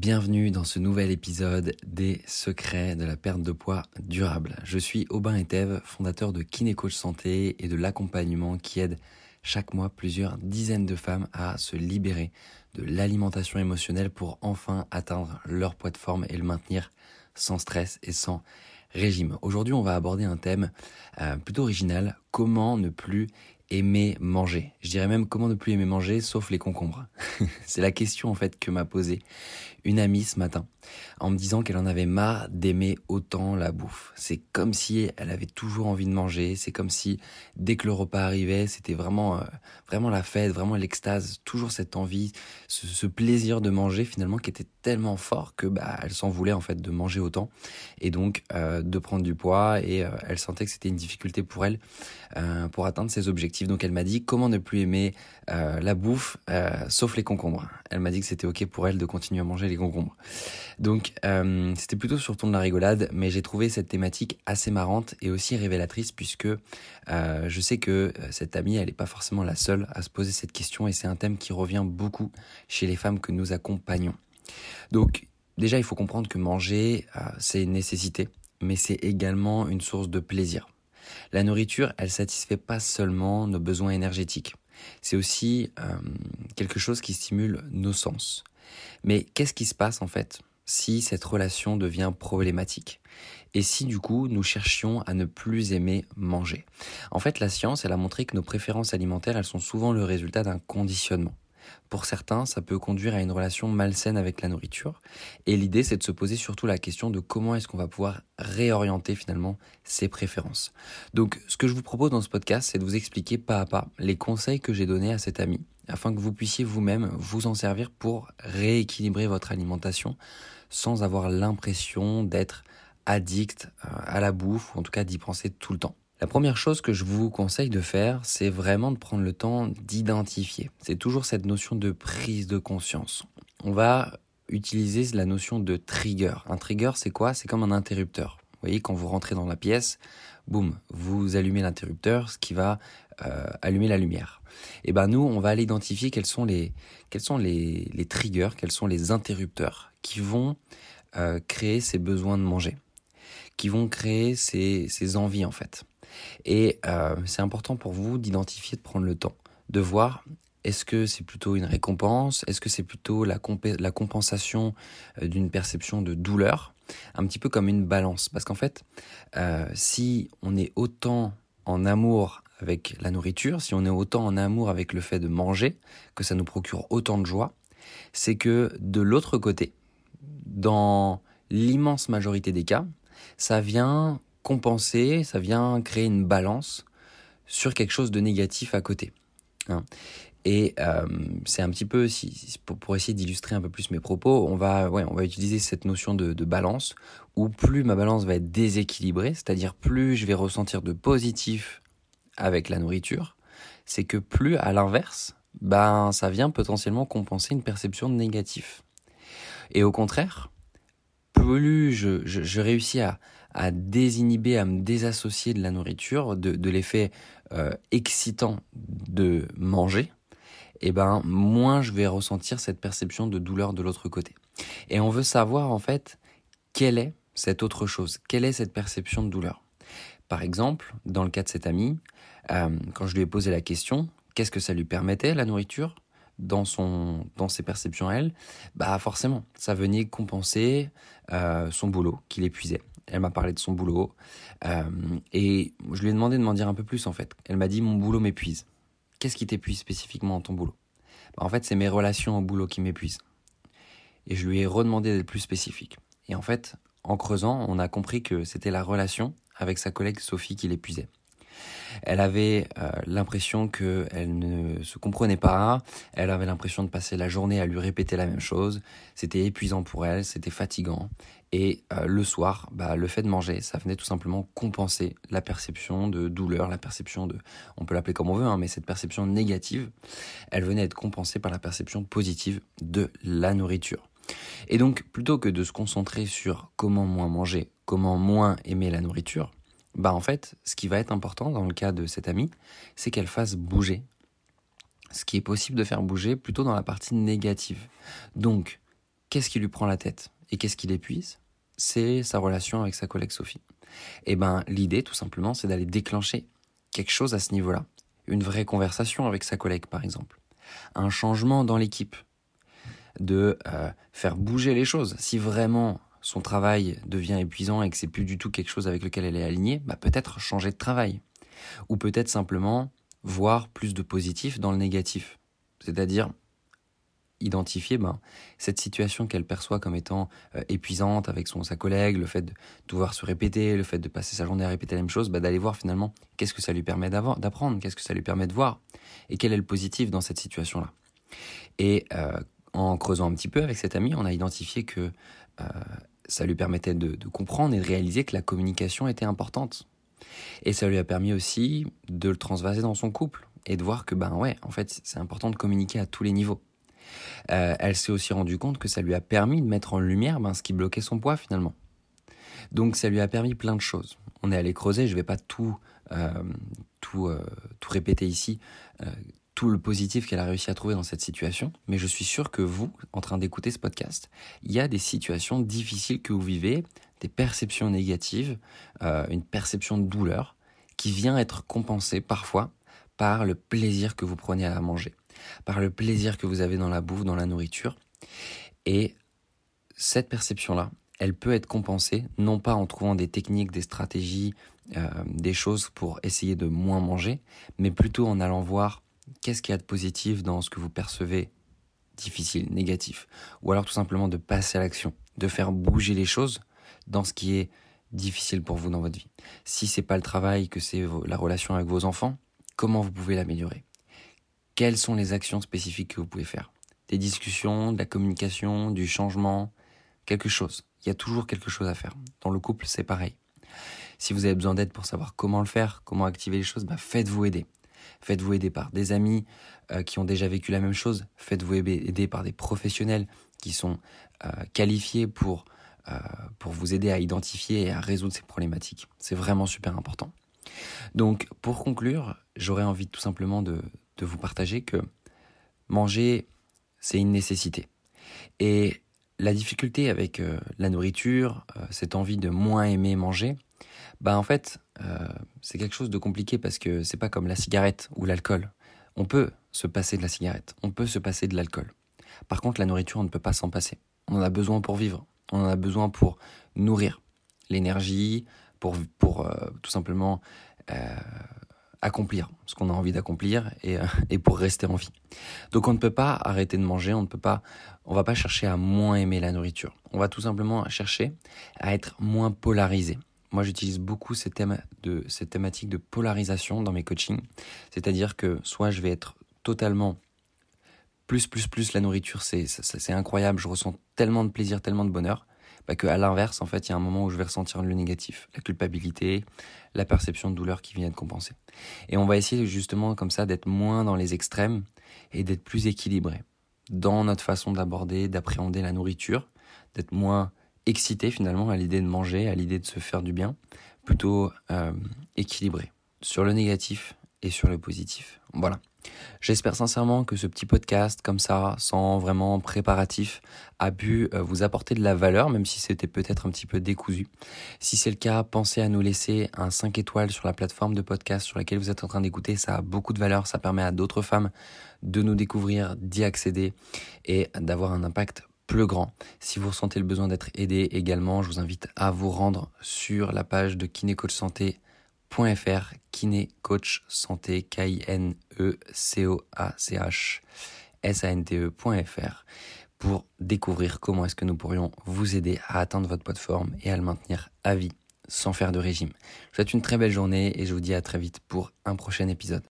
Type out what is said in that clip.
bienvenue dans ce nouvel épisode des secrets de la perte de poids durable. Je suis Aubin Etève, fondateur de Kinécoach Santé et de l'accompagnement qui aide chaque mois plusieurs dizaines de femmes à se libérer de l'alimentation émotionnelle pour enfin atteindre leur poids de forme et le maintenir sans stress et sans régime. Aujourd'hui, on va aborder un thème euh, plutôt original, comment ne plus aimer manger. Je dirais même comment ne plus aimer manger sauf les concombres. C'est la question en fait que m'a posée une amie ce matin en me disant qu'elle en avait marre d'aimer autant la bouffe. C'est comme si elle avait toujours envie de manger, c'est comme si dès que le repas arrivait, c'était vraiment euh, vraiment la fête, vraiment l'extase, toujours cette envie, ce, plaisir de manger finalement qui était tellement fort que bah elle s'en voulait en fait de manger autant et donc euh, de prendre du poids et euh, elle sentait que c'était une difficulté pour elle pour atteindre ses objectifs. Donc elle m'a dit comment ne plus aimer la bouffe sauf les concombres. Elle m'a dit que c'était ok pour elle de continuer à manger les concombres. Donc euh, c'était plutôt sur ton de la rigolade, mais j'ai trouvé cette thématique assez marrante et aussi révélatrice puisque euh, je sais que euh, cette amie, elle n'est pas forcément la seule à se poser cette question et c'est un thème qui revient beaucoup chez les femmes que nous accompagnons. Donc déjà, il faut comprendre que manger, c'est une nécessité, mais c'est également une source de plaisir. La nourriture, elle satisfait pas seulement nos besoins énergétiques. C'est aussi quelque chose qui stimule nos sens. Mais qu'est-ce qui se passe en fait? Si cette relation devient problématique et si du coup nous cherchions à ne plus aimer manger. En fait, la science, elle a montré que nos préférences alimentaires, elles sont souvent le résultat d'un conditionnement. Pour certains, ça peut conduire à une relation malsaine avec la nourriture. Et l'idée, c'est de se poser surtout la question de comment est-ce qu'on va pouvoir réorienter finalement ses préférences. Donc, ce que je vous propose dans ce podcast, c'est de vous expliquer pas à pas les conseils que j'ai donnés à cet ami, afin que vous puissiez vous-même vous en servir pour rééquilibrer votre alimentation sans avoir l'impression d'être addict euh, à la bouffe, ou en tout cas d'y penser tout le temps. La première chose que je vous conseille de faire, c'est vraiment de prendre le temps d'identifier. C'est toujours cette notion de prise de conscience. On va utiliser la notion de trigger. Un trigger, c'est quoi? C'est comme un interrupteur. Vous voyez, quand vous rentrez dans la pièce, boum, vous allumez l'interrupteur, ce qui va allumer la lumière. Et eh ben nous, on va aller identifier quels sont les quels sont les, les triggers, quels sont les interrupteurs qui vont euh, créer ces besoins de manger, qui vont créer ces, ces envies en fait. Et euh, c'est important pour vous d'identifier, de prendre le temps, de voir est-ce que c'est plutôt une récompense Est-ce que c'est plutôt la, la compensation euh, d'une perception de douleur Un petit peu comme une balance. Parce qu'en fait, euh, si on est autant en amour avec la nourriture, si on est autant en amour avec le fait de manger, que ça nous procure autant de joie, c'est que de l'autre côté, dans l'immense majorité des cas, ça vient compenser, ça vient créer une balance sur quelque chose de négatif à côté. Hein. Et euh, c'est un petit peu, pour, essayer d'illustrer un peu plus mes propos, on va, ouais, on va utiliser cette notion de balance, où plus ma balance va être déséquilibrée, c'est-à-dire plus je vais ressentir de positif avec la nourriture, c'est que plus à l'inverse, ben ça vient potentiellement compenser une perception de négatif. Et au contraire, plus je, je, réussis à, désinhiber, à me désassocier de la nourriture, de, de l'effet euh, excitant de manger, et eh ben moins je vais ressentir cette perception de douleur de l'autre côté. Et on veut savoir en fait quelle est cette autre chose, quelle est cette perception de douleur? Par exemple, dans le cas de cet ami, euh, quand je lui ai posé la question, qu'est-ce que ça lui permettait la nourriture dans son dans ses perceptions à elle, bah forcément, ça venait compenser euh, son boulot qui l'épuisait. Elle m'a parlé de son boulot. Euh, et je lui ai demandé de m'en dire un peu plus en fait. Elle m'a dit mon boulot m'épuise. Qu'est-ce qui t'épuise spécifiquement dans ton boulot? Bah, En fait, c'est mes relations au boulot qui m'épuisent. Et je lui ai redemandé d'être plus spécifique. Et en fait, en creusant, on a compris que c'était la relation avec sa collègue Sophie qui l'épuisait. Elle avait euh, l'impression qu'elle ne se comprenait pas, elle avait l'impression de passer la journée à lui répéter la même chose, c'était épuisant pour elle, c'était fatigant, et euh, le soir, bah, le fait de manger, ça venait tout simplement compenser la perception de douleur, la perception de, on peut l'appeler comme on veut, hein, mais cette perception négative, elle venait être compensée par la perception positive de la nourriture. Et donc, plutôt que de se concentrer sur comment moins manger, comment moins aimer la nourriture, bah en fait, ce qui va être important dans le cas de cette amie, c'est qu'elle fasse bouger ce qui est possible de faire bouger plutôt dans la partie négative. Donc, qu'est-ce qui lui prend la tête et qu'est-ce qui l'épuise? C'est sa relation avec sa collègue Sophie. Eh ben l'idée tout simplement c'est d'aller déclencher quelque chose à ce niveau-là. Une vraie conversation avec sa collègue par exemple. Un changement dans l'équipe. De euh, faire bouger les choses. Si vraiment son travail devient épuisant et que c'est plus du tout quelque chose avec lequel elle est alignée, bah peut-être changer de travail. Ou peut-être simplement voir plus de positif dans le négatif. C'est-à-dire identifier ben, cette situation qu'elle perçoit comme étant euh, épuisante avec son, sa collègue, le fait de devoir se répéter, le fait de passer sa journée à répéter la même chose, bah, d'aller voir finalement qu'est-ce que ça lui permet d'apprendre, qu'est-ce que ça lui permet de voir, et quel est le positif dans cette situation-là. Et euh, en creusant un petit peu avec cette amie, on a identifié que euh, ça lui permettait de, comprendre et de réaliser que la communication était importante. Et ça lui a permis aussi de le transvaser dans son couple et de voir que, ben ouais, en fait, c'est important de communiquer à tous les niveaux. Euh, elle s'est aussi rendue compte que ça lui a permis de mettre en lumière ben, ce qui bloquait son poids finalement. Donc ça lui a permis plein de choses. On est allé creuser, je ne vais pas tout, euh, tout, tout répéter ici, tout le positif qu'elle a réussi à trouver dans cette situation, mais je suis sûr que vous, en train d'écouter ce podcast, il y a des situations difficiles que vous vivez, des perceptions négatives, une perception de douleur qui vient être compensée parfois par le plaisir que vous prenez à manger par le plaisir que vous avez dans la bouffe, dans la nourriture. Et cette perception-là, elle peut être compensée, non pas en trouvant des techniques, des stratégies, euh, des choses pour essayer de moins manger, mais plutôt en allant voir qu'est-ce qu'il y a de positif dans ce que vous percevez difficile, négatif, ou alors tout simplement de passer à l'action, de faire bouger les choses dans ce qui est difficile pour vous dans votre vie. Si c'est pas le travail, que c'est la relation avec vos enfants, comment vous pouvez l'améliorer? Quelles sont les actions spécifiques que vous pouvez faire? Des discussions, de la communication, du changement, quelque chose. Il y a toujours quelque chose à faire. Dans le couple, c'est pareil. Si vous avez besoin d'aide pour savoir comment le faire, comment activer les choses, bah faites-vous aider. Faites-vous aider par des amis euh, qui ont déjà vécu la même chose. Faites-vous aider par des professionnels qui sont euh, qualifiés pour, euh, pour vous aider à identifier et à résoudre ces problématiques. C'est vraiment super important. Donc, pour conclure, j'aurais envie tout simplement de, de vous partager que manger, c'est une nécessité. Et la difficulté avec la nourriture, cette envie de moins aimer manger, bah en fait, euh, c'est quelque chose de compliqué parce que c'est pas comme la cigarette ou l'alcool. On peut se passer de la cigarette, on peut se passer de l'alcool. Par contre, la nourriture, on ne peut pas s'en passer. On en a besoin pour vivre, on en a besoin pour nourrir l'énergie, pour, pour tout simplement accomplir ce qu'on a envie d'accomplir et, euh, et, pour rester en vie. Donc on ne peut pas arrêter de manger, on ne peut pas, on va pas chercher à moins aimer la nourriture. On va tout simplement chercher à être moins polarisé. Moi, j'utilise beaucoup ces thèmes de cette thématique de polarisation dans mes coachings, c'est-à-dire que soit je vais être totalement plus plus plus la nourriture, c'est c'est incroyable, je ressens tellement de plaisir, tellement de bonheur, bah que à l'inverse, en fait, il y a un moment où je vais ressentir le négatif, la culpabilité, la perception de douleur qui vient de compenser. Et on va essayer justement comme ça d'être moins dans les extrêmes et d'être plus équilibré dans notre façon d'aborder, d'appréhender la nourriture, d'être moins excité finalement à l'idée de manger, à l'idée de se faire du bien, plutôt euh, équilibré sur le négatif et sur le positif. Voilà. J'espère sincèrement que ce petit podcast, comme ça, sans vraiment préparatif, a pu euh, vous apporter de la valeur, même si c'était peut-être un petit peu décousu. Si c'est le cas, pensez à nous laisser un 5 étoiles sur la plateforme de podcast sur laquelle vous êtes en train d'écouter. Ça a beaucoup de valeur, ça permet à d'autres femmes de nous découvrir, d'y accéder et d'avoir un impact plus grand. Si vous ressentez le besoin d'être aidé également, je vous invite à vous rendre sur la page de Kinécoach Santé K-I-N-E-C-O-A-C-H, S-A-N-T-E.fr, pour découvrir comment est-ce que nous pourrions vous aider à atteindre votre plateforme et à le maintenir à vie sans faire de régime. Je vous souhaite une très belle journée et je vous dis à très vite pour un prochain épisode.